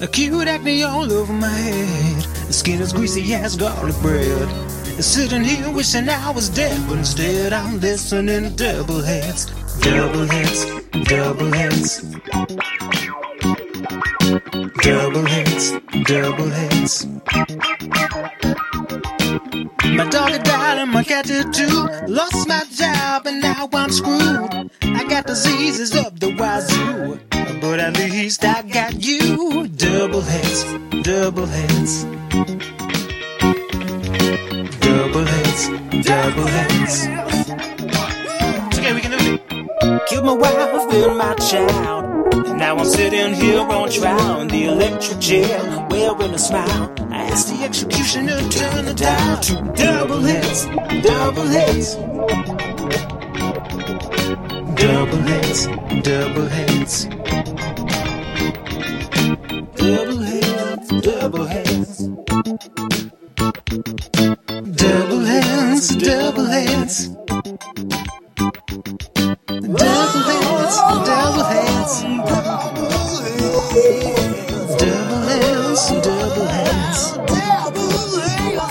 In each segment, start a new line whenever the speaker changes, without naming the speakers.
Acute acne all over my head. The skin is greasy as garlic bread. Sitting here wishing I was dead, but instead I'm listening to double heads. Double heads, double heads. Double heads, double heads. My dog died and my cat did too. Lost my job and now I'm screwed. I got diseases of the wazoo. But at least I got you. Double heads, double heads. Double heads, double heads. Okay, we can do it. Killed my wife and my child. And now I'm sitting here on trial in the electric chair, wearing a smile. I asked the executioner to turn the dial to double heads, double heads. Double heads, double heads. Double heads, double heads. Double heads, double heads. Double heads, double heads. Double heads, double heads.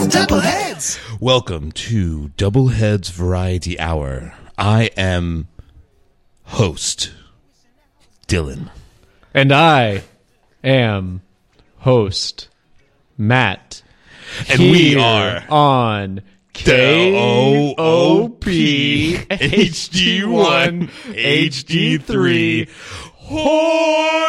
Double heads.
Welcome to Doubleheads Variety Hour. I am host Dillon.
And I am host Matt.
And we are
on
O O
KOP
HD1 HD3 Hornsby.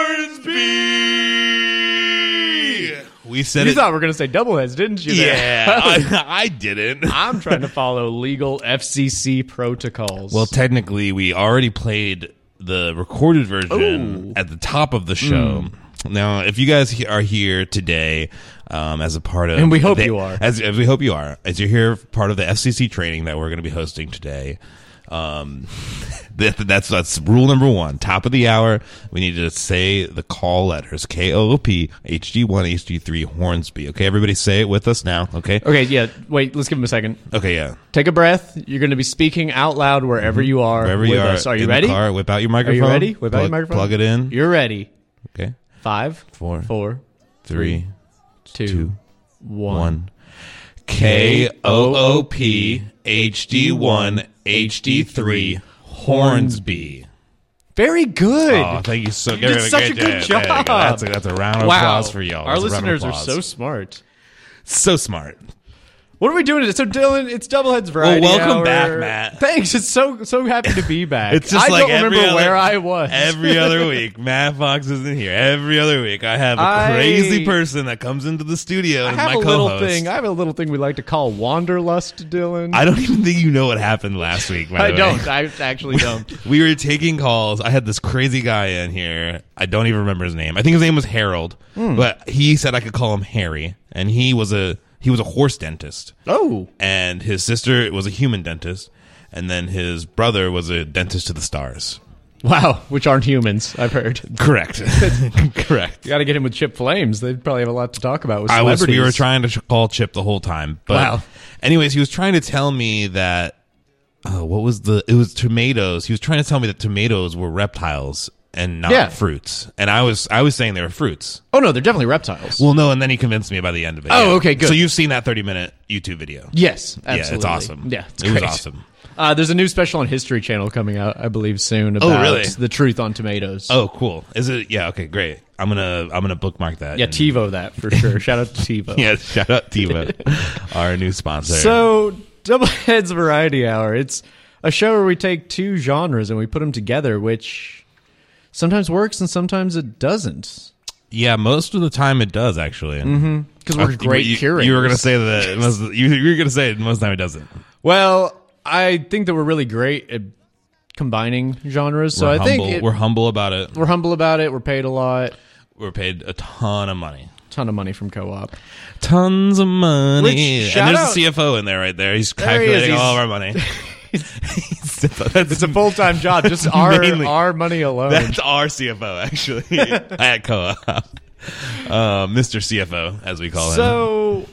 We said
You
it.
thought we were going to say double heads, didn't you?
yeah, I, I didn't.
I'm trying to follow legal FCC protocols.
Well, technically, we already played the recorded version at the top of the show. Now, if you guys he- are here today um, as a part of,
And we hope
the-
you are.
as, as we hope you are, as you're here part of the FCC training that we're going to be hosting today. Um, that, that's that's rule number one. Top of the hour, we need to say the call letters K O O P H D one H D three Hornsby. Okay, everybody, say it with us now. Okay,
okay, yeah. Wait, let's give him a second.
okay, yeah.
Take a breath. You're going to be speaking out loud wherever mm-hmm. you are.
Wherever you are,
us. Are you ready?
Car, whip out your
Are you ready? Whip out
plug,
your microphone.
Plug it in.
You're ready.
Okay.
Five,
Four,
four,
three,
two,
two,
one.
one. K O O P H D one H D three Hornsby.
Very good.
Oh, thank you so. Much.
You did such a good job.
That's a, that's a round of applause for y'all.
Our
That's a round of
listeners are so smart.
so smart.
What are we doing today? So, Dillon, it's Doubleheads Variety
Well, welcome
Hour.
back, Matt.
Thanks. It's so so happy to be back.
It's just
I
like
don't remember
other-
where I was.
Every other week, Matt Fox isn't here. Every other week, I have a
I-
crazy person that comes into the studio
I have
my
a little
co-host.
thing. I have a little thing we like to call wanderlust, Dillon.
I don't even think you know what happened last week. By
I don't. I actually don't.
we were taking calls. I had this crazy guy in here. I don't even remember his name. I think his name was Harold,
Hmm.
but he said I could call him Harry, and he was a he was a horse dentist,
oh,
and his sister was a human dentist, and then his brother was a dentist to the stars.
wow. Which aren't humans. I've heard.
Correct. Correct.
You got to get him with Chip Flames. They'd probably have a lot to talk about with
I was. We were trying to call Chip the whole time. But
Wow.
Anyways, he was trying to tell me that. Uh, what was the? It was tomatoes. He was trying to tell me that tomatoes were reptiles and not
Yeah.
fruits. And I was I was saying they were fruits.
Oh no, they're definitely reptiles.
Well, no, and then he convinced me by the end of it.
Oh,
yeah.
okay, good.
So you've seen that thirty minute YouTube video?
yes,
Yeah, it's awesome.
Yeah, it's
it was awesome.
Uh, there's a new special on History Channel coming out, I believe, soon about
Oh, really?
the truth on tomatoes.
Oh, cool. Is it? Yeah. Okay. Great. I'm gonna I'm gonna bookmark that.
yeah,
and-
TiVo that for sure. Shout out to TiVo.
Yeah. Shout out TiVo, our new sponsor.
So, Double Heads Variety Hour. It's a show where we take two genres and we put them together, which sometimes works and sometimes it doesn't.
yeah, most of the time it does actually.
Mm-hmm. Because we're
Uh,
great
you,
curators.
You were gonna say that most, you, you were gonna say it most of the time it doesn't.
Well, I think that we're really great at combining genres. So
we're
I
humble.
think it-
we're humble about it.
we're humble about it. We're paid a lot.
We're paid a ton of money.
Ton of money from co-op.
Tons of money.
Which,
and
out-
there's a CFO in there right there. He's
There he
calculating all of our money.
It's a full-time job. Just our
Mainly.
our money alone.
That's our CFO actually at co-op. Uh, Mr. CFO, as we call him.
So,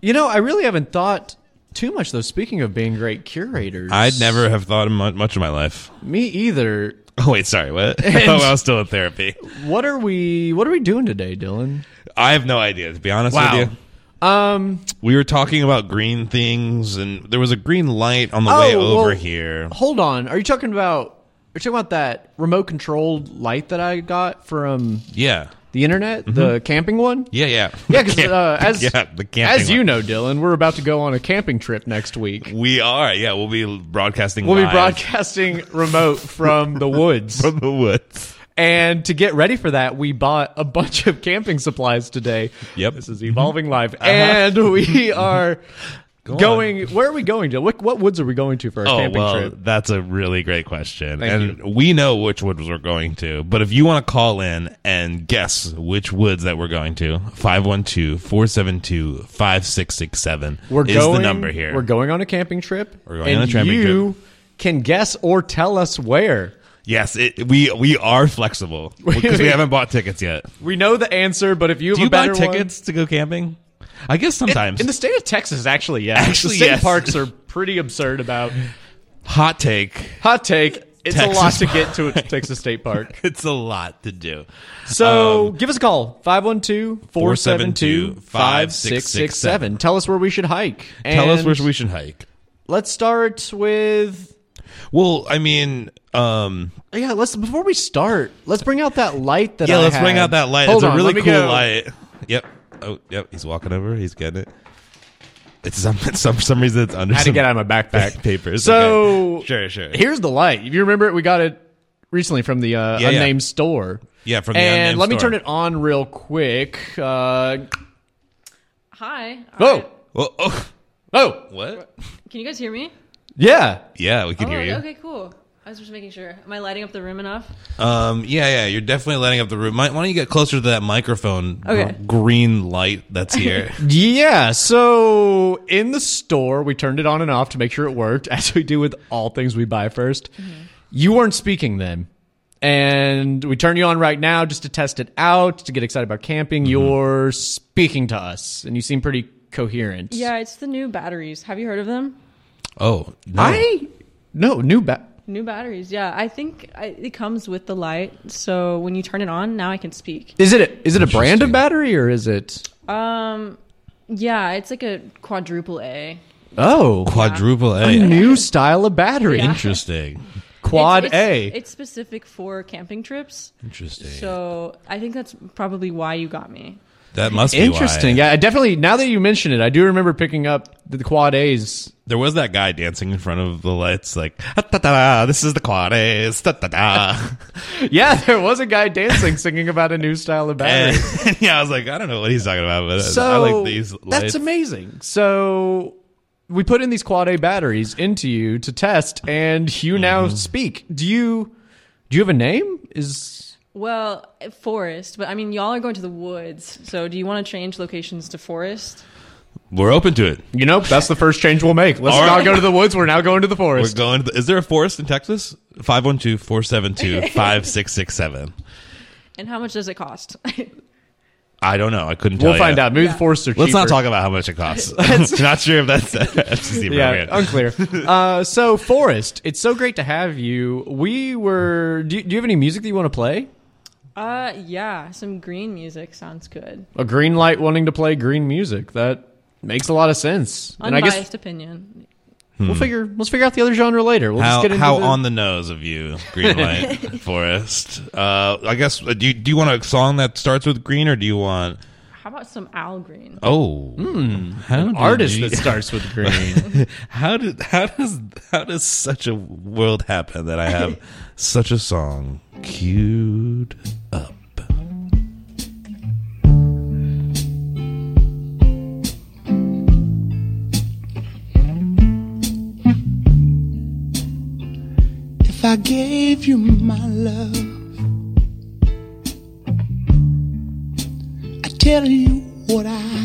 you know, I really haven't thought too much though. Speaking of being great curators,
I'd never have thought of much, much of my life.
Me either.
Oh wait, sorry. What? I thought I was still in therapy.
What are we What are we doing today, Dillon?
I have no idea. To be honest with you,
Um.
we were talking about green things, and there was a green light on the way
Oh,
over
well,
here.
Hold on. Are you talking about? Are you talking about that remote controlled light that I got from
Yeah,
the internet, the camping one?
yeah, yeah,
Yeah, because uh, as
yeah, the camping
as you
one.
know, Dillon, we're about to go on a camping trip next week.
we are. Yeah, we'll be broadcasting.
We'll be broadcasting remote from the woods.
from the woods.
And to get ready for that, we bought a bunch of camping supplies today.
Yep.
This is Evolving Life. Uh-huh. And we are going. Where are we going to? What, what woods are we going to for our
Oh
camping
well,
trip?
that's a really great question,
Thank
and we know which woods we're going to. But if you want to call in and guess which woods that we're going to, 512-472-5667
We're
is
going,
the number here.
We're going on a camping trip.
We're going
and
on a camping
you can guess or tell us where.
Yes, it, we we are flexible because we haven't bought tickets yet.
We know the answer, but if you have
Do you
a
buy
better
tickets to go camping? I guess sometimes.
in the state of Texas, actually, yeah.
Actually,
the state
yes.
parks are pretty absurd about.
Hot take.
Hot take. It's a lot to get to a Texas State Park.
It's a lot to do.
So
Um,
give us a call 512 472 5667. Tell us where we should hike.
Tell us
And
where we should hike.
Let's start with.
Well, I mean, um,
Yeah, let's before we start, let's bring out that light that
yeah,
I
let's
had.
bring out that light.
Hold
it's a really cool
go.
light. Yep. Oh, yep. He's walking over. He's getting it. It's some some for some reason it's under
I had to get out of my backpack.
papers.
So
Okay. sure, sure.
here's the light. If you remember it, we got it recently from the uh,
Yeah, yeah.
unnamed store.
Yeah, from the
and
unnamed
let me turn it on real quick. Uh,
Hi.
oh,
Alright.
Oh, oh,
oh,
what?
Can you guys hear me?
Yeah.
Yeah, we can
oh,
hear you.
Okay, cool. I was just making sure. Am I lighting up the room enough?
Um, yeah, yeah. You're definitely lighting up the room. Why don't you get closer to that microphone?
Okay.
gr- green light that's here.
Yeah, so in the store, we turned it on and off to make sure it worked, as we do with all things we buy 1st You weren't speaking then. And we turn you on right now just to test it out, to get excited about camping. You're speaking to us, and you seem pretty coherent.
Yeah, it's the new batteries. Have you heard of them?
Oh, no.
I. No, new ba-
New batteries. Yeah, I think I, it comes with the light. So when you turn it on, now I can speak.
Is it a, is it a brand of battery or is it?
Um, yeah, it's like a quadruple A.
Oh,
quadruple
a
A.
new style of battery.
Yeah.
Interesting.
Quad
It's-
A.
It's, it's specific for camping trips.
Interesting.
So I think that's probably why you got me.
That must be
Interesting.
why.
Yeah, I definitely. Now that you mention it, I do remember picking up the quad A's.
There was that guy dancing in front of the lights, like, "Ah, this is the da, da, da.
Yeah, there was a guy dancing, singing about a new style of battery.
and yeah, I was like, I don't know what he's talking about, but
so
I like these lights.
that's amazing. So we put in these quad A batteries into you to test, and you now
Mm-hmm.
speak. Do you do you have a name? Is
Well, forest, but I mean, y'all are going to the woods. So do you want to change locations to forest?
We're open to it.
you know that's the first change we'll make. Let's
All
not
right.
go to the woods. We're now going to the
We're
forest.
going to the, is there a forest in Texas? 512-472-5667.
And how much does it cost?
I don't know. I couldn't tell
We'll find out. Maybe
Yeah.
the forests are
Let's not talk about how much it costs. not sure if that's FCC
Yeah,
appropriate.
unclear. uh, so, Forrest, it's so great to have you. We were. Do you, do you have any music that you want to play?
Uh, yeah, some green music sounds good.
A green light wanting to play green music. That makes a lot of sense. And I
Unbiased
guess
opinion.
we'll figure. Let's figure out the other genre later. We'll just
How
get into
how
the,
on the nose of you, Green Light Forest. Uh, I guess uh, do you, do you want a song that starts with green, or do you want?
How about some Al Green?
Oh, how did
artist
you-
that starts with green.
how did how does how does such a world happen that I have such a song queued
I gave you my love, I tell you what I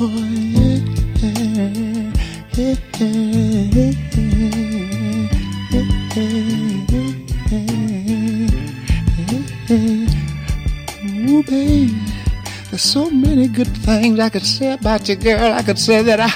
Ooh, there's so many good things I could say about you, girl. I could say that I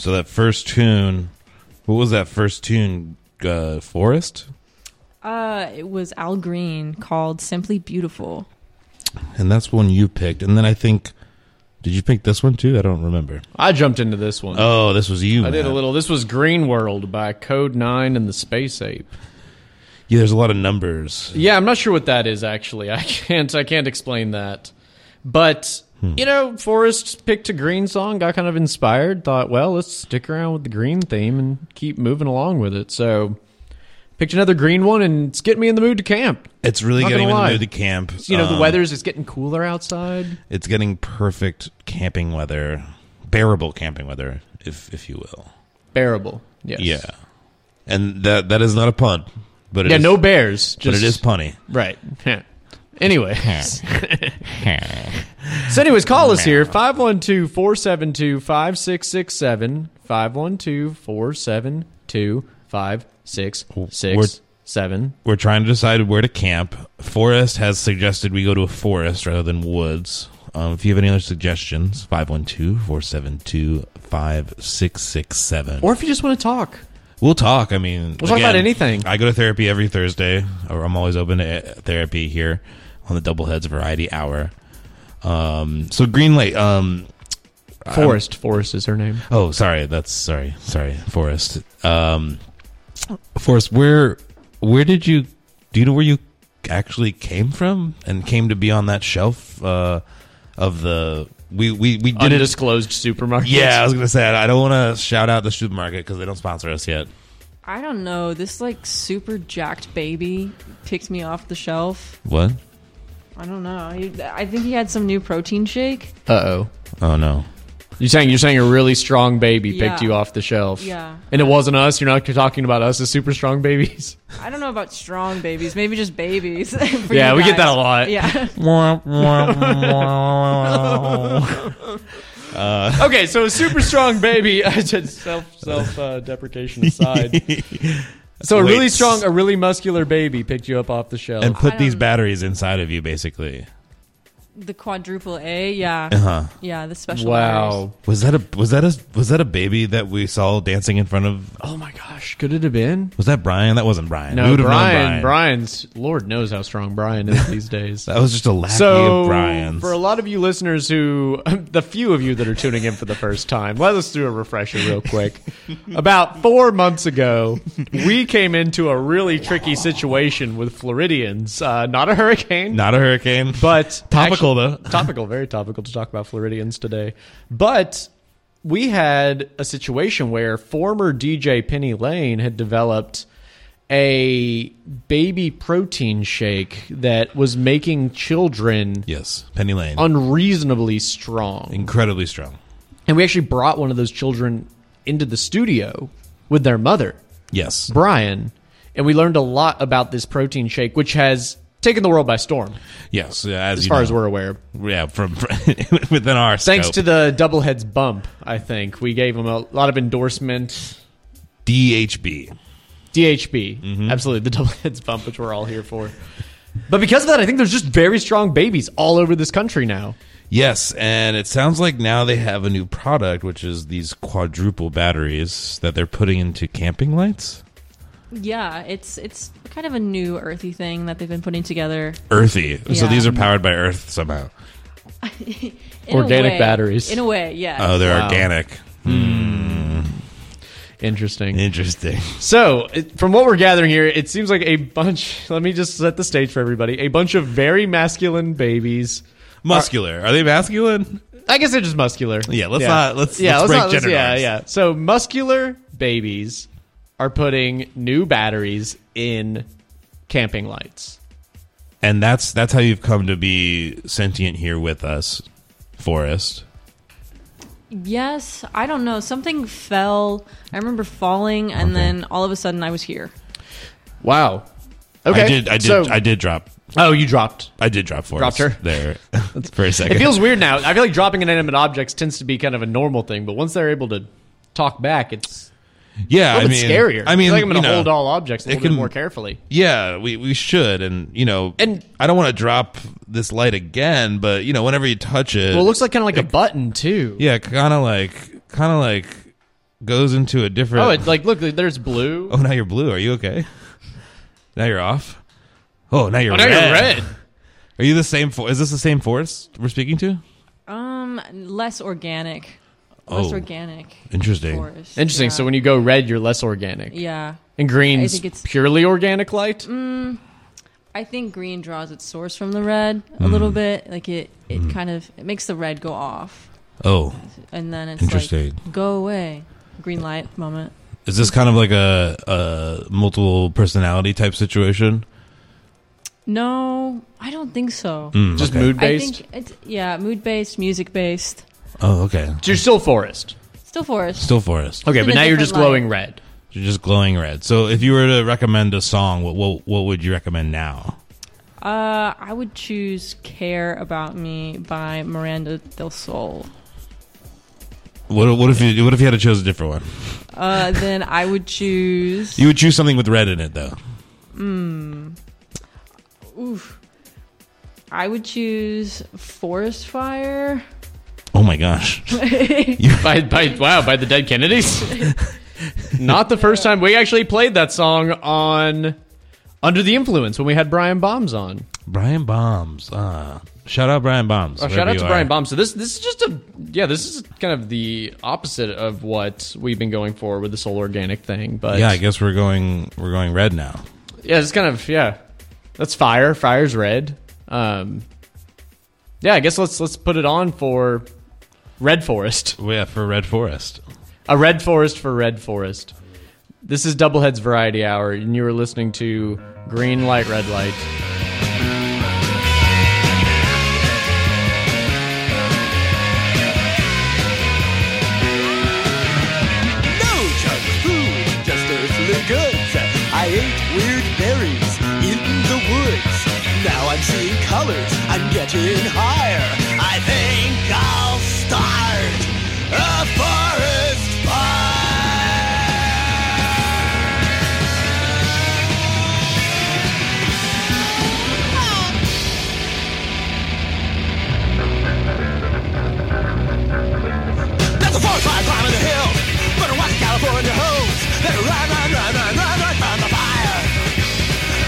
So that first tune, what was that first tune? Uh, Forest,
Uh, it was Al Green called "Simply Beautiful."
and that's one you picked. And then I think, did you pick this one too? I don't remember.
I jumped into this one.
Oh, this was you.
I did a little. This was Green World by Kode9 and the Spaceape.
Yeah, there's a lot of numbers.
Yeah, I'm not sure what that is actually. I can't. I can't explain that. But you know, Forrest picked a Green song, got kind of inspired. Thought, well, let's stick around with the Green theme and keep moving along with it. So, picked another Green one, and it's getting me in the mood to camp.
It's really
Not
getting me in the mood to camp.
You know, the
Um,
weather's it's getting cooler outside.
It's getting perfect camping weather, bearable camping weather, if if you will.
Bearable. Yes.
Yeah, and that that is not a pun, but it
Yeah.
is-
No bears.
but it is punny.
Right. anyway. so, anyways, call us here 512 472 5667. 512 472 5667.
We're trying to decide where to camp. Forest has suggested we go to a forest rather than woods. Um, if you have any other suggestions, 512-472-5667.
Or if you just want to talk.
We'll talk. I mean,
We'll talk about anything.
I go to therapy every Thursday, I'm always open to therapy here on the Doubleheads Variety Hour. Um, so Green Lake. Um,
Forest. Forest is her name.
oh, sorry. That's sorry. Sorry, Forest. Um, Forest. Where where did you? Do you know where you actually came from and came to be on that shelf uh, of the? We we we did it.
Undisclosed supermarket.
Yeah, I was gonna say I don't want to shout out the supermarket because they don't sponsor us yet.
I don't know. This like super jacked baby picked me off the shelf.
What?
I don't know. He, I think he had some new protein shake.
Uh oh.
Oh no.
You're saying you're saying a really strong baby picked
Yeah.
you off the shelf.
Yeah.
And it wasn't us. You're not talking about us as super strong babies.
I don't know about strong babies. Maybe just babies. for
Yeah,
you
we get that
guys.
a lot.
Yeah.
Okay, so a super strong baby. self self uh, deprecation aside. So a really strong, a really muscular baby picked you up off the shelf.
and put these
don't-
batteries inside of you, basically.
The quadruple A. Yeah.
Uh huh.
Yeah. The special.
wow.
Was that a was that a was that a baby that we saw dancing in front of?
Oh my gosh, could it have been?
Was that Brian? That wasn't Brian.
No,
would have known
Brian, Brian's Lord knows how strong Brian is these days.
That was just a lackey
So,
of Brian's.
for a lot of you listeners who, the few of you that are tuning in for the first time, let us do a refresher real quick. About four months ago, we came into a really tricky situation with Floridians. Uh, not a hurricane,
Not a hurricane,
but
topical though.
topical, very topical to talk about Floridians today. But we had a situation where former DJ Penny Lane had developed a baby protein shake that was making children
Yes, Penny Lane,
unreasonably strong.
incredibly strong.
And we actually brought one of those children into the studio with their mother,
Yes,
Brian, and we learned a lot about this protein shake, which has taken the world by storm,
yes. As,
as
you
far
know.
as we're aware.
yeah, from within our
Thanks
scope.
to the Doubleheads bump, I think we gave them a lot of endorsement.
DHB.
DHB,
Mm-hmm.
absolutely the Doubleheads bump, which we're all here for. But because of that, I think there's just very strong babies all over this country now.
Yes, and it sounds like now they have a new product, which is these quadruple batteries that they're putting into camping lights.
Yeah. It's it's kind of a new earthy thing that they've been putting together.
Earthy. So
Yeah.
these are powered by Earth somehow.
In
Organic
way.
batteries.
In a way, yeah.
Oh, they're
Wow.
organic. Hmm.
Interesting.
Interesting.
So, it, from what we're gathering here, it seems like a bunch. Let me just set the stage for everybody. A bunch of very masculine babies.
Muscular. Are they masculine?
I guess they're just muscular.
Yeah, let's not- let's-
yeah,
let's break
not-
gender
yeah,
norms.
yeah. So, muscular babies are putting new batteries in camping lights.
And that's that's how you've come to be sentient here with us, Forest.
Yes, I don't know. Something fell. I remember falling, and
Okay.
then all of a sudden I was here.
Wow. Okay.
I did I did
So-
I did drop
oh, you dropped.
I did drop Forest
Dropped her?
there for a second.
It feels weird now. I feel like dropping inanimate objects tends to be kind of a normal thing, but once they're able to talk back, it's
yeah,
a
I mean,
scarier.
I mean,
feel like I'm going
you
to
know,
hold all objects a
it
little bit more carefully.
Yeah, we, we should, and you know,
And-
I don't want to drop this light again, but you know, whenever you touch it,
Well, it looks like kind of like a button too.
yeah, kind of like kind of like goes into a different.
Oh, it's like look, there's blue.
oh, now you're blue. Are you okay? Now you're off. Oh, now you're
Oh, now
red.
you're red.
Are you the same? For- is this the same forest we're speaking to?
Um, less organic. Less
Oh.
organic.
Interesting.
Forest.
Interesting.
Yeah.
So when you go red, you're less organic.
yeah,
And green's
I think it's-
purely organic light.
Mm, I think green draws its source from the red a mm. little bit. Like it, it mm. kind of it makes the red go off,
Oh,
and then it's
Interesting.
like go away. Green light moment.
is this kind of like a, a multiple personality type situation?
No, I don't think so.
Mm,
Just
okay.
mood
I
based.
think it's yeah, mood based, music based.
Oh, okay.
So you're still forest.
Still forest.
Still forest.
Okay,
in
but
a
now you're
different
just glowing
light.
red.
You're just glowing red. So if you were to recommend a song, what what, what would you recommend now?
Uh, I would choose "Care About Me" by Miranda Del Sol.
What what if you what if you had to choose a different one?
Uh, then I would choose.
You would choose something with red in it, though.
Oof. I would choose "Forest Fire."
Oh my gosh!
By by wow, by the Dead Kennedys. Not the first time we actually played that song on Under the Influence when we had Brian Bombs on.
Brian Bombs. Uh, shout out Brian Bombs.
Oh, shout out to
are.
Brian Bombs. So this this is just a yeah, this is kind of the opposite of what we've been going for with the soul organic thing. But
Yeah, I guess we're going we're going red now.
yeah, it's kind of yeah. That's fire. Fire's red. Um, yeah, I guess let's let's put it on for Red Forest.
Oh, yeah, for Red Forest.
A red forest for red forest. This is Doubleheads Variety Hour, and you are listening to Green Light, Red Light.
No junk food, just earthly goods. I ate weird berries in the woods. Now I'm seeing colors, I'm getting higher. Watch California homes. Better run, run, run, run, run, run from the fire.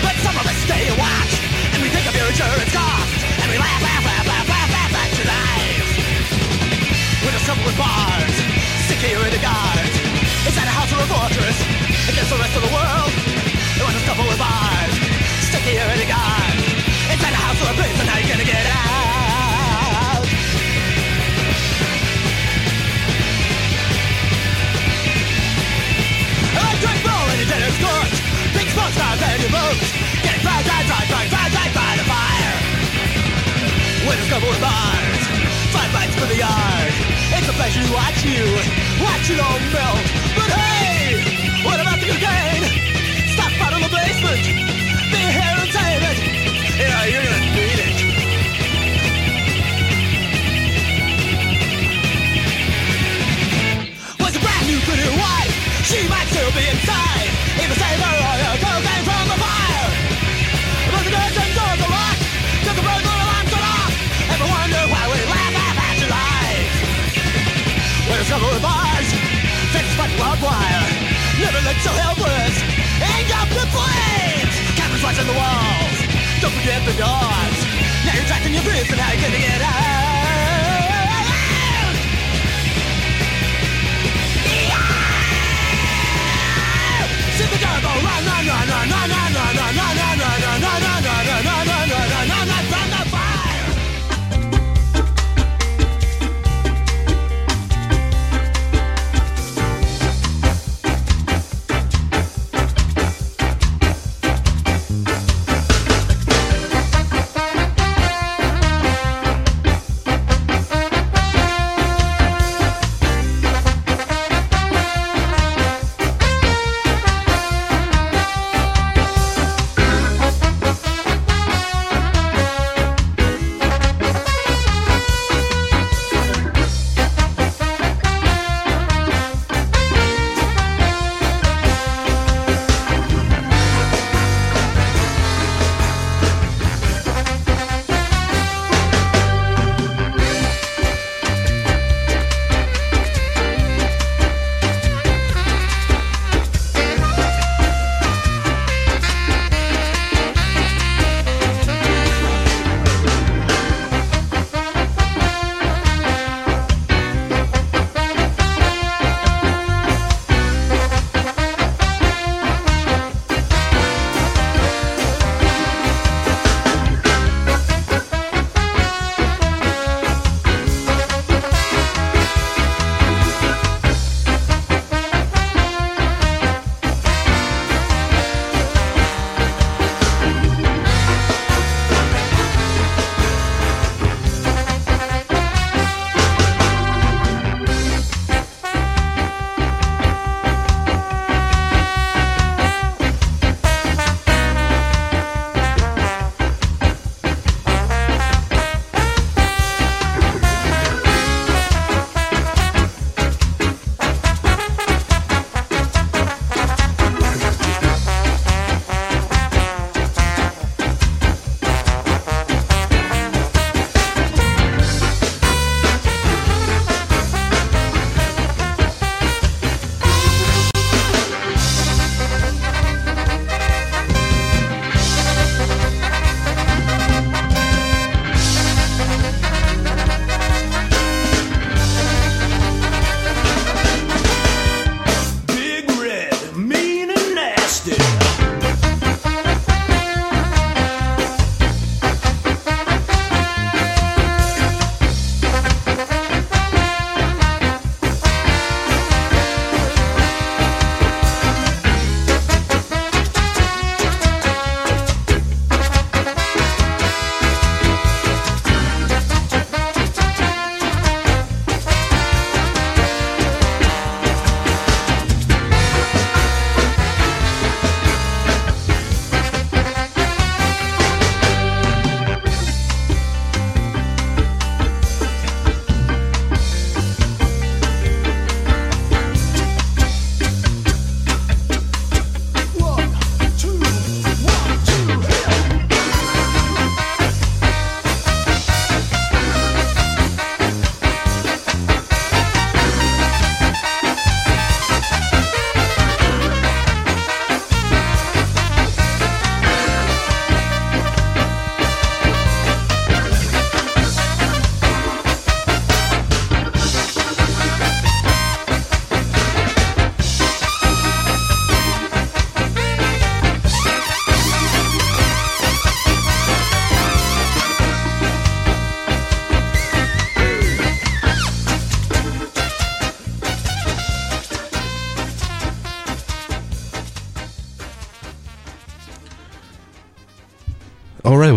But some of us stay and watch, and we think of your insurance costs, and we laugh, laugh, laugh, laugh, laugh, laugh at your lives. With a couple with bars, security guards. Is that a house or a fortress? Against the rest of the world? Winners couple with bars. Five bites for the yard. It's a pleasure to watch you. Watch it all melt. But hey, what about the cocaine? Stop out of the basement. Be here and save it. Yeah, you're gonna need it. was a brand new new wife. She might still be inside. Even save her or wire. Never looked so helpless. Hang up the flames. Cameras watching the walls. Don't forget the doors. Now you're trapped in your prison. How you gonna get out? See the turbo run, run, run, run, run, run, run, run, run,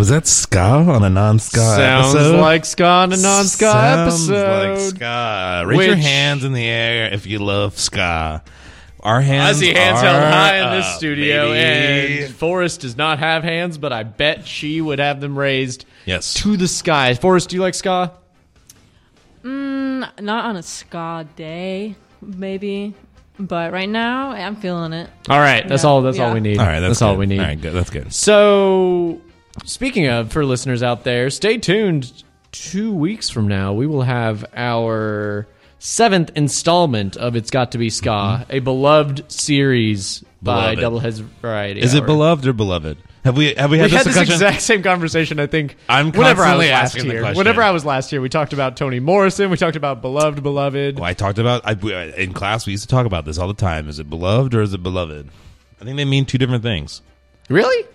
was that ska on a non-ska
Sounds
episode?
like ska on a non-ska episode.
Sounds
episode.
like ska. Raise your
Which-
hands in the air if you love ska. Our hands.
I see hands
are
held high in this
up,
studio,
baby.
and Forrest does not have hands, but I bet she would have them raised
yes,
to the sky. Forrest, do you like ska?
Mm, not on a ska day, maybe. But right now, I'm feeling it.
All right, that's
Yeah.
all. That's all
Yeah.
we need.
all right. That's,
all
good.
we need.
All right, good. That's good.
So, speaking of, for listeners out there, stay tuned. Two weeks from now, we will have our seventh installment of "It's Got to Be Ska," a beloved series by
Mm-hmm. Beloved.
Doubleheads Variety.
Is it beloved or beloved? Have we have we
We
had
had
this
this exact same conversation. I think.
I'm
whenever I was last
asking
here. Whenever I was last here, we talked about Toni Morrison. We talked about beloved, beloved.
Well, I talked about I, in class. We used to talk about this all the time. Is it beloved or is it beloved? I think they mean two different things.
Really?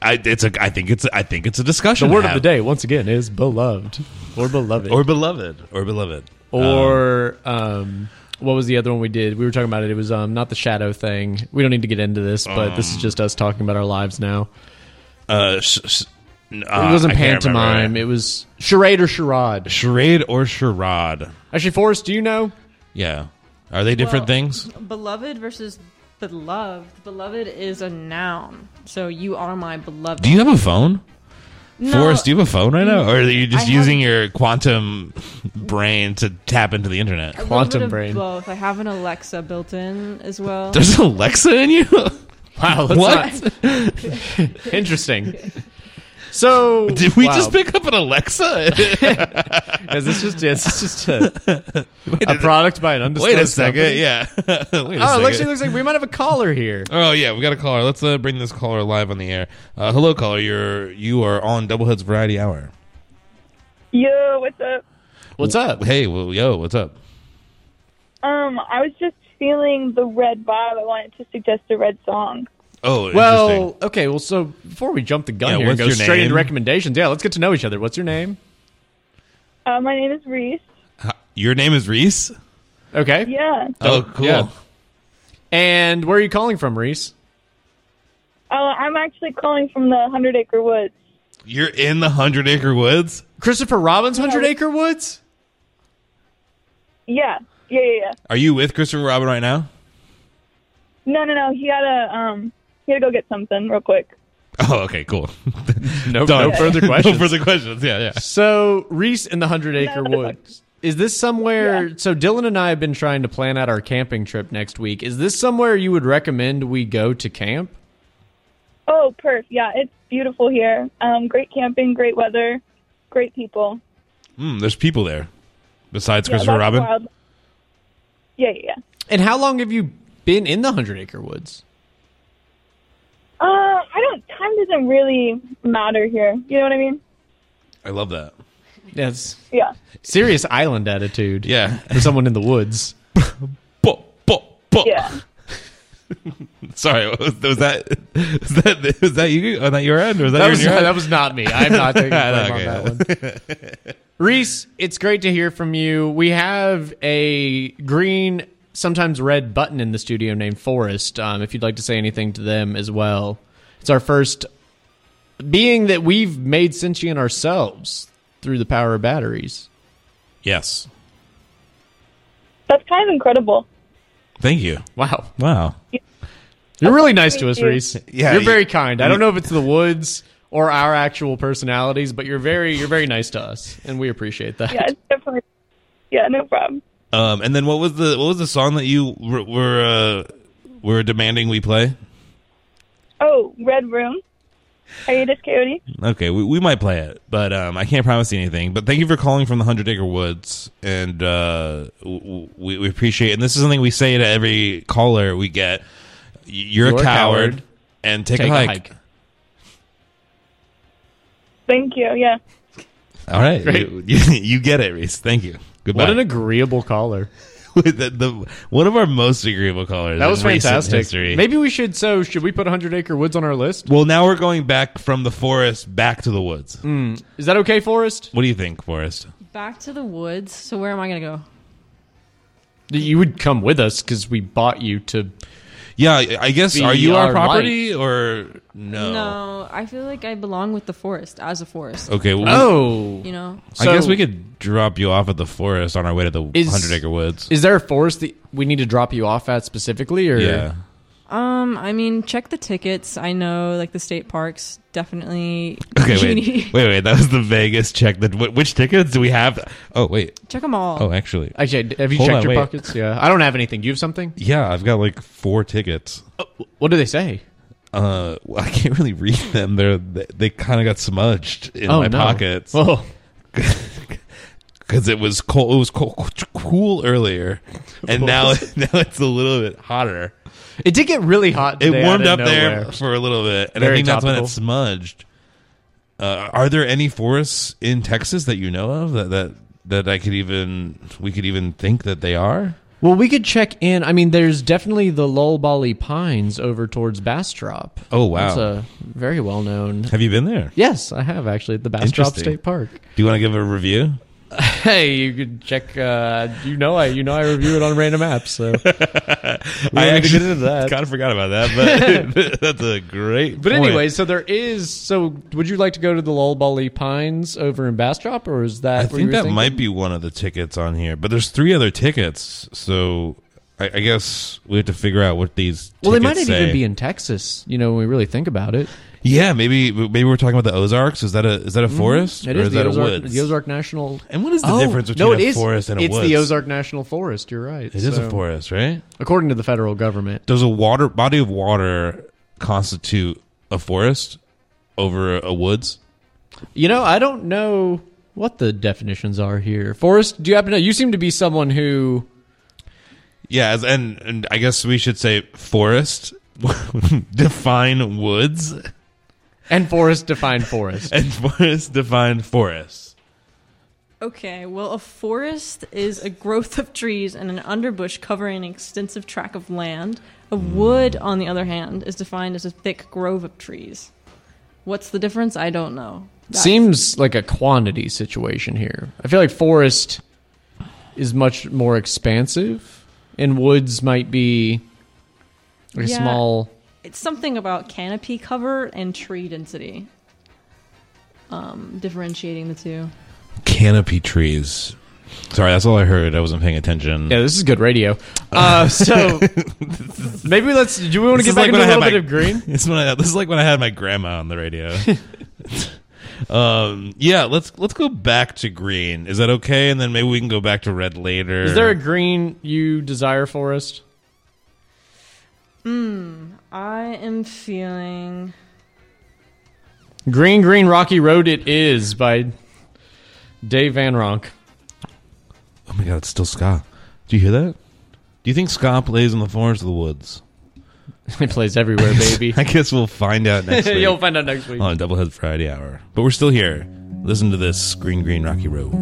I, it's a. I think it's. I think it's a discussion.
The
to
word of the day once again is beloved or beloved
or beloved, or beloved,
or um, what was the other one we did? We were talking about it. It was um, not the shadow thing. We don't need to get into this, but this is just us talking about our lives now.
Uh, sh- sh- uh,
it wasn't
I can't
pantomime.
remember.
It was charade or charade.
charade or charade.
Actually, Forrest, do you know?
Yeah, are they different
Well,
things?
Beloved versus beloved. Beloved is a noun. So you are my beloved.
Do you have a phone,
No,
Forrest? Do you have a phone right now, mm, or are you just
I have-
using your quantum brain to tap into the internet?
a
quantum
bit of
brain.
Both. I have an Alexa built in as well.
There's an Alexa in you.
Wow, that's
what?
not- interesting. So,
Did we
wow.
just pick up an Alexa?
Is this just is this just a, a product by an undisclosed
Wait a second.
company?
Yeah. Wait a
Oh, it
second.
looks, looks like we might have a caller here.
Oh yeah, we got a caller. Let's uh, bring this caller live on the air. Uh, hello, caller. You're you are on Doubleheads Variety Hour.
Yo, what's up?
What's up?
Hey, well, yo, what's up?
Um, I was just feeling the red vibe. I wanted to suggest a red song.
Oh, interesting.
Well, okay. Well, so before we jump the gun
Yeah,
here and
what's
go straight
name?
into recommendations, yeah, let's get to know each other. What's your name?
Uh, my name is Reese.
H- your name is Reese.
Okay.
Yeah.
Oh, cool.
yeah. And where are you calling from, Reese?
Uh, I'm actually calling from the Hundred Acre Woods.
You're in the Hundred Acre Woods.
Christopher Robin's, Hundred Acre Woods.
Yeah. Yeah, yeah, yeah.
Are you with Christopher Robin right now?
No, no, no. He had a um, he had to go get something real quick.
Oh, okay, cool.
No,
Done.
no further questions.
no further questions. Yeah, yeah.
So Reese in the Hundred Acre
No.
Woods. Is this somewhere? So Dillon and I have been trying to plan out our camping trip next week. Is this somewhere you would recommend we go to camp?
Oh, perf. Yeah, it's beautiful here. Um, great camping, great weather, great people.
Mm, there's people there besides
Yeah,
Christopher Robin.
Yeah, yeah, yeah.
And how long have you been in the Hundred Acre Woods?
Uh, I don't. Time doesn't really matter here. You know what I mean?
I love that.
That's
Yeah.
serious island attitude.
Yeah.
for someone in the woods.
Bo, bo, bo.
Yeah.
Sorry, was, was that was that was that you on that your end or was that,
That was,
your end?
that was not me. I'm not taking blame
Okay.
on that one. Reese, it's great to hear from you. We have a green, sometimes red button in the studio named Forrest. Um, if you'd like to say anything to them as well, it's our first being that we've made sentient ourselves through the power of batteries.
yes.
That's kind of incredible.
Thank you.
Wow,
Wow.
you're really nice to us. Reese.
Yeah,
you're very kind. I don't know if it's the woods or our actual personalities, but you're very you're very nice to us, and we appreciate that.
Yeah, it's definitely. Yeah, no problem.
Um, and then what was the what was the song that you were were, uh, were demanding we play?
Oh, Red Room. Hiatus Kaiyote.
Okay, we, we might play it, but um, I can't promise you anything. But thank you for calling from the Hundred Acre Woods, and uh, w- w- we, we appreciate. it. And this is something we say to every caller we get: "You're,
You're
a
a
coward,
coward.
and take,
Take
a,
a
hike.
hike.
Thank you. Yeah.
All right, you, you, you get it, Reese. Thank you. Goodbye.
What an agreeable caller.
the, the, one of our most agreeable callers.
That was
in
fantastic.
history.
Maybe we should. So, should we put 100 Acre Woods on our list?
Well, now we're going back from the forest back to the woods. Hmm.
Is that okay, Forrest?
What do you think, Forrest?
Back to the woods. So where am I gonna go?
You would come with us because we bought you to.
Yeah, I I guess. Are you our
our
property or No.
No, I feel like I belong with the forest as a forest.
Okay. Well,
Oh,
You know,
I guess we could drop you off at the forest on our way to the
Is-
Hundred Acre Woods.
is there a forest that we need to drop you off at specifically, or
yeah.
um, I mean, check the tickets. I know, like the state parks, definitely.
Okay. Wait. Wait. Wait. That was the Vegas check. That which tickets do we have? Oh wait.
check them all.
Oh, actually.
Actually, have you
Hold
checked
on,
your
wait.
pockets? Yeah, I don't have anything. Do you have something?
Yeah, I've got like four tickets.
What do they say?
Uh, I can't really read them. They're they, they kind of got smudged in
oh
my
no.
pockets
Oh,
because it was cold. It was cold, cool earlier, and now now it's a little bit hotter.
it did get really hot.
It
today out
warmed up there for a little bit, and I
Very
think that's when it smudged. Uh, are there any forests in Texas that you know of that that that I could even we could even think that they are?
Well, we could check in. I mean, there's definitely the Loblolly Pines over towards Bastrop.
Oh, wow.
It's a very well known.
Have you been there?
Yes, I have actually at the Bastrop State Park.
Do you want to give a review?
Hey, you could check. Uh, you know, I you know I review it on random apps. So we
I
don't need to
actually
get into that.
kind of forgot about that, but that's a great.
But
point.
anyway, so there is. So, would you like to go to the Loblolly Pines over in Bastrop, or is that?
I think that
thinking?
might be one of the tickets on here, but there's three other tickets, so I, I guess we have to figure out what these.
Well, they might not even be in Texas. You know, when we really think about it,
Yeah, maybe maybe we're talking about the Ozarks. Is that a is that a forest
Mm-hmm. it
or
is the
that
Ozark,
a woods?
the Ozark National.
And what is the
Oh,
difference between
no, it
a
is.
forest and a
it's
woods?
the Ozark National Forrest. You're right.
It is
So,
a forest, right?
according to the federal government.
Does a water body of water constitute a forest over a woods?
You know, I don't know what the definitions are here. Forest, do you happen to know? You seem to be someone who.
Yeah, as, and and I guess we should say forest. define woods
And forest defined forest.
and forest defined forest.
Okay, well, a forest is a growth of trees and an underbush covering an extensive tract of land. A hmm. wood, on the other hand, is defined as a thick grove of trees. What's the difference? I don't know. That's-
Seems like a quantity situation here. I feel like forest is much more expansive, and woods might be like a
Yeah.
small.
It's something about canopy cover and tree density. Um, differentiating the two.
Canopy trees. Sorry, that's all I heard. I wasn't paying attention.
Yeah, this is good radio. Uh, so maybe let's. Do we want to get back
like
into a little
my-
bit of green?
This is, when I, this is like when I had my grandma on the radio. um, yeah, let's let's go back to green. Is that okay? And then maybe we can go back to red later.
Is there a green you desire, Forrest?
Hmm, I am feeling.
Green, green, rocky road. It is by Dave Van Ronk.
Oh my god, it's still ska. Do you hear that? Do you think ska plays in the forest or the woods?
It plays everywhere, baby.
I guess we'll find out next week
You'll find out next week.
on Doublehead Friday Hour. But we're still here. Listen to this Green Green Rocky Road.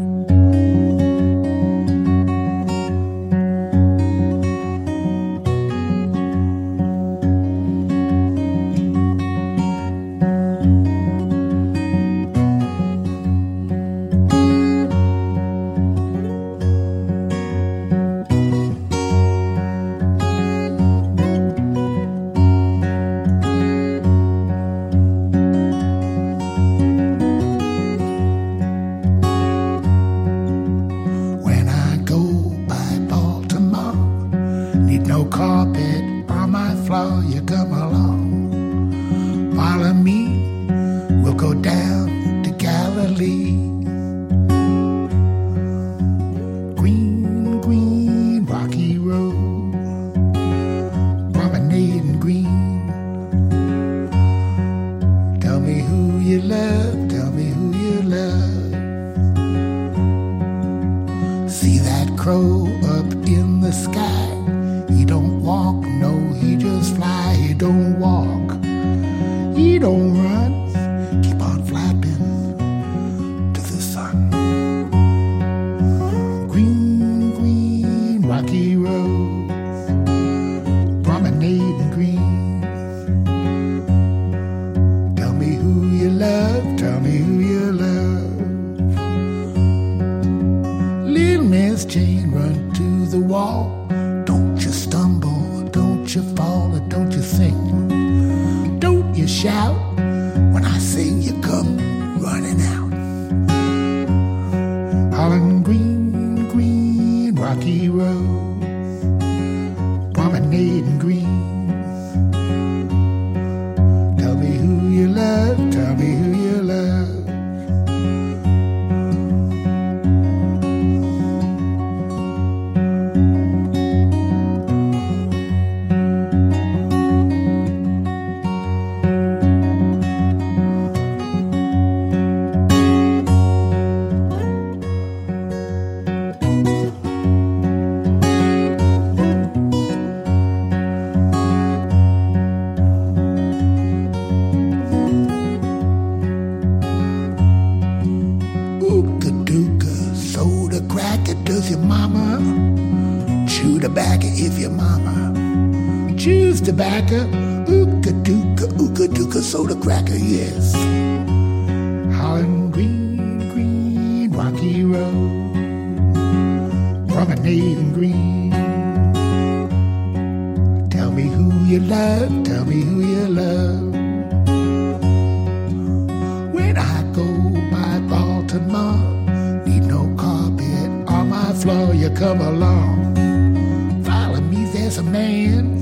Crow up in the sky? He don't walk, no, he just fly. He don't walk, he don't tobacco? Ooka dooka, ooka dooka, soda cracker, yes. Holland Green, Green, Rocky Road, promenading green. Tell me who you love, tell me who you love. When I go by Baltimore, need no carpet on my floor, you come along. Follow me, there's a man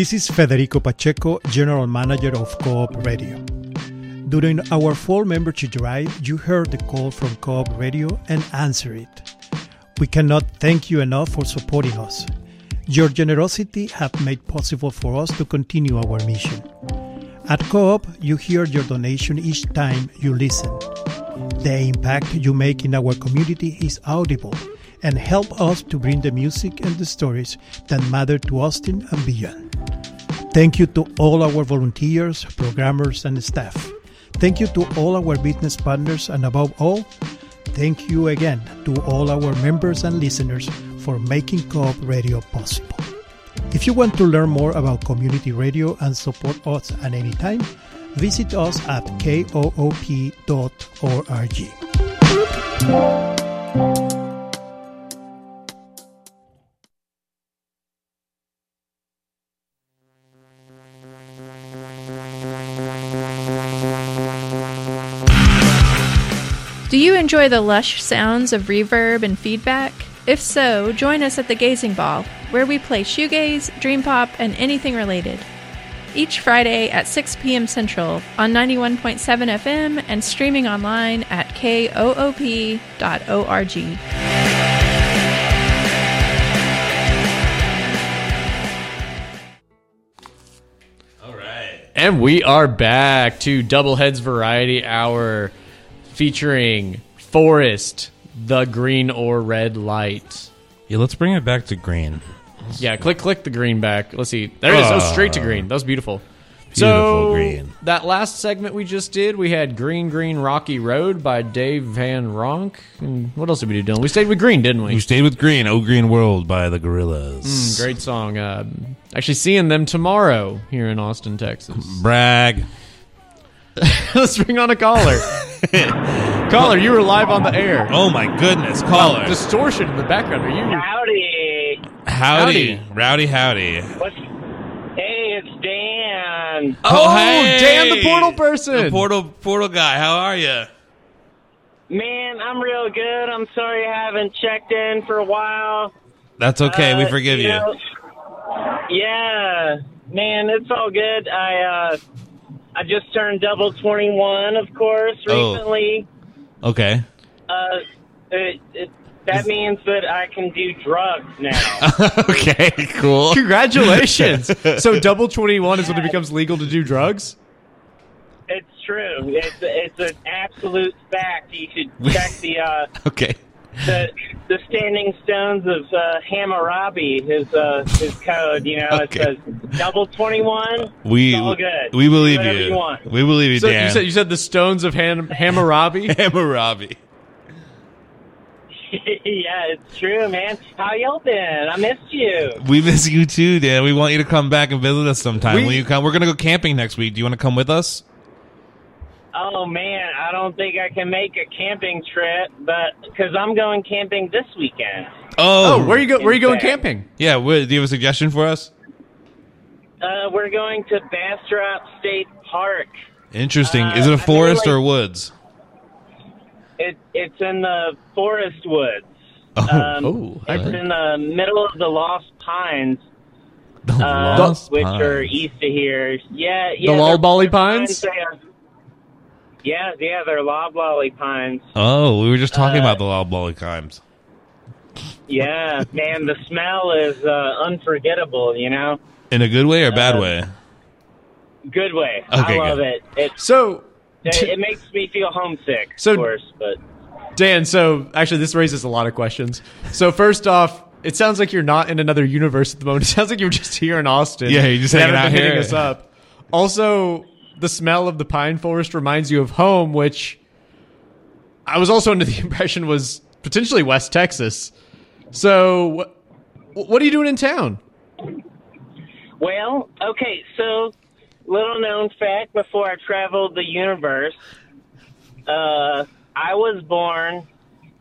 This is Federico Pacheco, General Manager of KOOP Radio. During our fall membership drive, you heard the call from KOOP Radio and answered it. We cannot thank you enough for supporting us. Your generosity have made possible for us to continue our mission. At KOOP, you hear your donation each time you listen. The impact you make in our community is audible and help us to bring the music and the stories that matter to Austin and beyond. Thank you to all our volunteers, programmers, and staff. Thank you to all our business partners, and above all, thank you again to all our members and listeners for making KOOP Radio possible. If you want to learn more about community radio and support us at any time, visit us at koop.org.
enjoy the lush sounds of reverb and feedback? If so, join us at the Gazing Ball, where we play shoegaze, dream pop, and anything related. Each Friday at 6 p.m. Central on 91.7 FM and streaming online at koop.org.
All right.
And we are back to Doubleheads Variety Hour featuring Forrest, the green or red light.
Yeah, let's bring it back to green.
Yeah, click click the green back. Let's see. There it is. Oh, straight to green. That was beautiful. so
Beautiful green.
that last segment we just did, we had "Green Green Rocky Road" by Dave Van Ronk. And what else did we do, Dillon? We stayed with green, didn't we?
We stayed with green. Oh, Green World by the Gorillaz.
Mm, great song. Uh, actually, seeing them tomorrow here in Austin, Texas.
Brag.
Let's bring on a caller. caller, you were live on the air.
Oh my goodness, caller.
Distortion in the background. Are you?
Howdy.
howdy.
howdy.
Rowdy howdy.
What's, hey, it's Dan.
Oh,
hey!
Dan, the portal person.
The portal portal guy. How are you?
Man, I'm real good. I'm sorry I haven't checked in for a while.
That's okay. we
Uh,
forgive you.
know, yeah, man, it's all good. I uh, I just turned double 21, of course,
Oh.
Recently.
Okay.
Uh, it, it, that means that I can do drugs now.
okay, cool.
Congratulations. so double 21 is when it becomes legal to do drugs?
it's true. It's it's an absolute fact. You should check the uh,
Okay.
The the standing stones of uh, Hammurabi, his uh, his code. You know,
Okay.
it says double twenty one.
We
all good.
we believe
Do whatever
you.
you want.
We believe you,
So
Dan.
you said you said the stones of Ham- Hammurabi?
Hammurabi.
yeah, it's true, man. How y'all been? I missed you.
We miss you too, Dan. We want you to come back and visit us sometime.
We-
Will you come? We're gonna go camping next week. Do you want to come with us?
Oh man, I don't think I can make a camping trip, but because I'm going camping this weekend.
Oh, where you go where you going camping?
Yeah. What, do you have a suggestion for us?
Uh, we're going to Bastrop State Park.
Interesting.
Uh,
Is it
I
a
mean,
forest
like-
or woods?
It, it's in the forest woods.
Oh,
Um,
oh,
it's
okay.
in the middle of the Lost Pines,
The
uh,
Lost
which are
Pines.
east of here. Yeah, yeah.
The
they're-
Loblolly
they're
Pines?
they are- Yeah, yeah, they're loblolly pines.
Oh, we were just talking
Uh,
about the loblolly pines.
Yeah, man, the smell is uh, unforgettable. You know,
In a good way or bad
uh,
way?
good way.
Okay,
I love
good.
it. It,
So
it it makes me feel homesick,
So-
of course, but
Dan, so actually this raises a lot of questions. So first off, it sounds like you're not in another universe at the moment. It sounds like you're just here in Austin.
Yeah, you're just hanging
haven't
out
been
here.
hitting us up. Also, the smell of the pine forest reminds you of home, which I was also under the impression was potentially West Texas. So, wh- what are you doing in town?
Well, okay, so little known fact before I traveled the universe, uh, I was born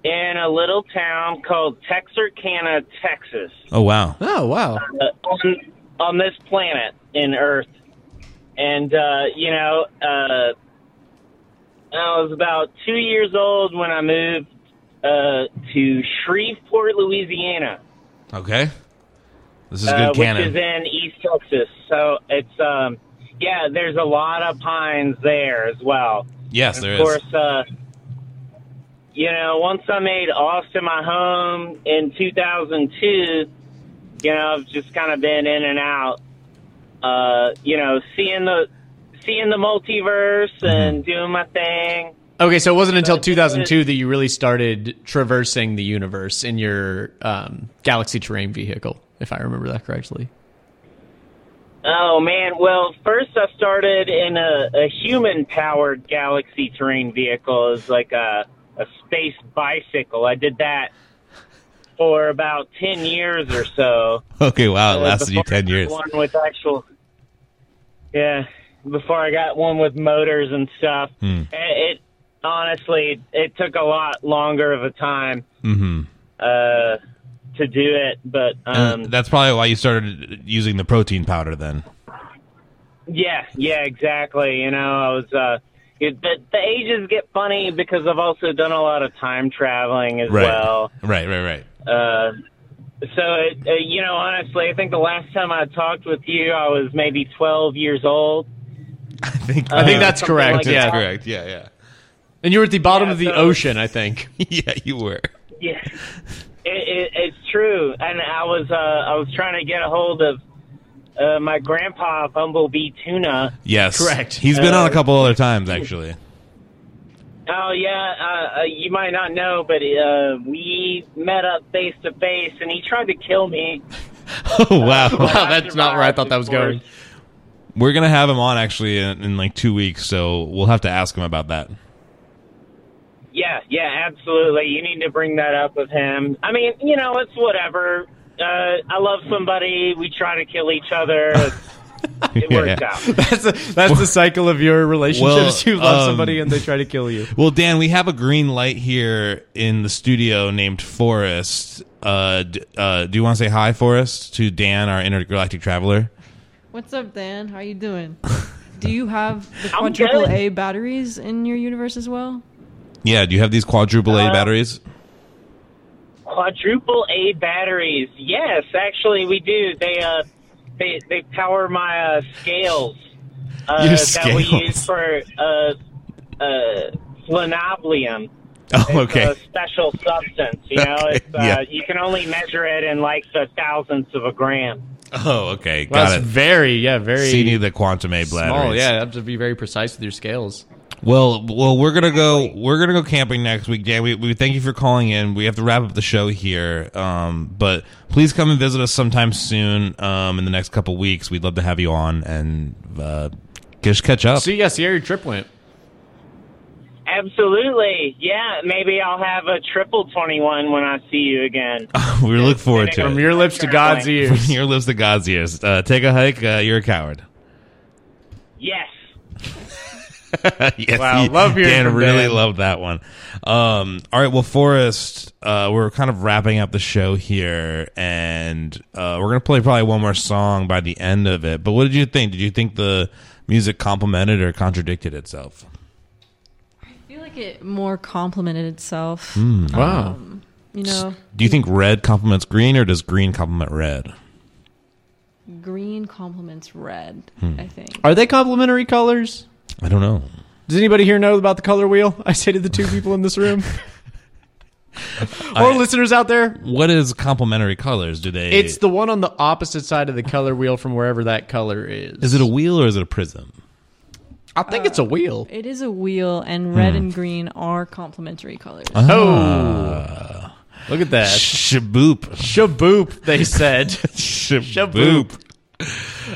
in a little town called Texarkana, Texas,
Oh wow.
Oh, wow.
uh, on, on this planet in Earth. And, uh, you know, uh, I was about two years old when I moved uh, to Shreveport, Louisiana.
Okay. This is
uh,
good
which
canon.
is in East Texas. So it's um, yeah, there's a lot of pines there as well.
yes,
And
there
of
is.
course, uh, you know, once I made Austin my home in 2002, you know, I've just kind of been in and out. Uh, you know, seeing the seeing the multiverse
Mm-hmm.
and doing my thing.
Okay, so it wasn't until 2002 that you really started traversing the universe in your um, Galaxy Terrain vehicle, if I remember that correctly.
Oh man, well, first I started in a, a human-powered Galaxy terrain vehicle, as like a a space bicycle. I did that for about ten years or so.
Okay, wow, it
Uh,
lasted you 10 years.
One with actual, yeah. Before I got one with motors and stuff,
Hmm.
it, it honestly it took a lot longer of a time
hmm
uh, to do it, but um,
that's probably why you started using the protein powder then.
Yeah, yeah, exactly. You know, I was uh it, the, the ages get funny because I've also done a lot of time traveling as
Right.
well.
Right, right, right.
Uh so it, uh, you know, honestly, I think the last time I talked with you, I was maybe 12 years old.
I think
I think
Uh,
that's correct.
like
yeah,
that.
correct. Yeah, yeah.
and you were at the bottom
Yeah,
of the
so-
ocean, I think.
yeah, you were.
Yeah. It, it, it's true. And I was uh I was trying to get a hold of uh, my grandpa Bumblebee Tuna.
Yes.
Correct.
He's been on a
Uh,
couple other times actually.
Oh yeah, uh, uh, you might not know, but uh, we met up face to face, and he tried to kill me.
Oh wow.
Wow, that's not where I thought that was going.
We're gonna have him on actually in, in like two weeks, so we'll have to ask him about that.
Yeah, yeah, absolutely. You need to bring that up with him. I mean, you know, it's whatever. Uh, I love somebody. We try to kill each other. It
Yeah,
works
yeah.
out.
That's the, that's the cycle of your relationships.
Well,
you love
um,
somebody and they try to kill you.
Well, Dan, we have a green light here in the studio named Forrest. Uh, d- uh, do you want to say hi, Forrest, to Dan, our intergalactic traveler?
What's up, Dan? How are you doing? Do you have the quadruple. A batteries in your universe as well?
Yeah. Do you have these quadruple A
Uh,
batteries?
Quadruple A batteries. Yes, actually, we do. They uh, they they power my uh, scales. Uh,
Your
that we
scales.
use for uh, uh, flanoblium.
Oh,
It's
okay.
a special substance. You know,
Okay,
it's, uh,
yeah.
you can only measure it in like the thousandths of a gram.
Oh, okay.
Well,
Got
that's
it.
very, yeah, very
So you need the quantum A batteries.
small. Yeah, you have to be very precise with your scales.
Well, well, we're gonna go. We're gonna go camping next week, Dan. We, we thank you for calling in. We have to wrap up the show here, um, but please come and visit us sometime soon. Um, in the next couple weeks, we'd love to have you on and uh, just catch up.
See, yeah, see how your trip went.
Absolutely. Yeah, maybe I'll have a triple 21 when I see you again.
we look forward to it.
From your lips to God's ears.
From your lips to God's ears. Uh, take a hike. Uh, you're a coward.
Yes.
yes,
Wow,
he-
love hearing
Dan
from
really
Dan.
loved that one. Um, all right, well, Forrest, uh, we're kind of wrapping up the show here, and uh, we're gonna play probably one more song by the end of it. But what did you think? Did you think the music complemented or contradicted itself?
I feel like it more complemented itself.
Hmm.
Wow.
Um, you know,
Do you think red complements green, or does green complement red?
green complements red.
Hmm.
I think.
Are they complementary colors?
I don't know.
Does anybody here know about the color wheel? I say to the two people in this room. or
I-
listeners out there.
What is complementary colors? Do they?
It's the one on the opposite side of the color wheel from wherever that color is.
Is it a wheel or is it a prism?
I think it's a wheel.
It is a wheel, and red
Hmm.
and green are complementary colors.
Oh. Look at that.
Shaboop.
Shaboop, they said.
Shaboop.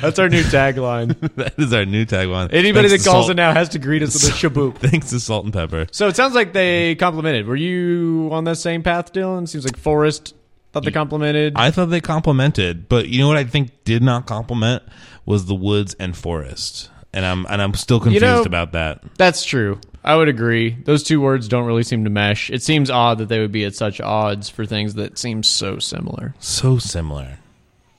That's our new tagline.
that is our new tagline.
Anybody
Thanks
that calls in now has to greet us with a shaboop.
Thanks to Salt-N-Pepa.
So it sounds like they complimented. Were you on that same path, Dillon? Seems like Forrest thought they complimented.
I thought they complimented, but you know what I think did not compliment was the woods and forest, and I'm and I'm still confused
know-
about that.
That's true. I would agree. Those two words don't really seem to mesh. It seems odd that they would be at such odds for things that seem so similar.
So similar,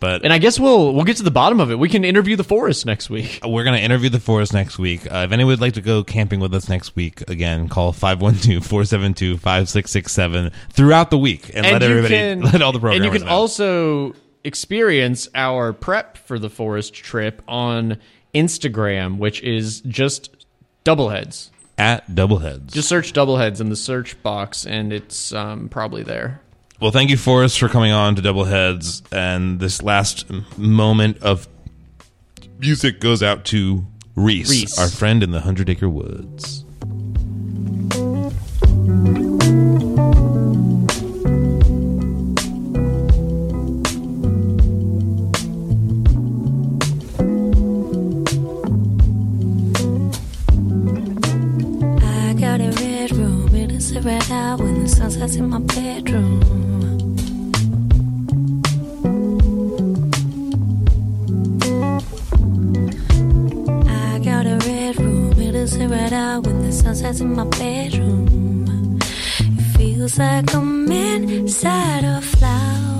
but
And I guess we'll we'll get to the bottom of it. We can interview the forest next week.
we're gonna interview the forest next week. Uh, if anyone would like to go camping with us next week, again, call 512-472-5667 throughout the week and, let
you
everybody
can-
let all the programmers
And you can
know.
also experience our prep for the forest trip on Instagram, which is just Doubleheads.
At Doubleheads.
Just search Doubleheads in the search box, and it's um, probably there.
Well, thank you, Forrest, for coming on to Double Heads. And this last moment of music goes out to Reese,
Reese.
our friend in the Hundred Acre Woods.
I got a red room, it is red out when the sun sets in my bedroom. right out when the sun sets in my bedroom. It feels like I'm inside a flower.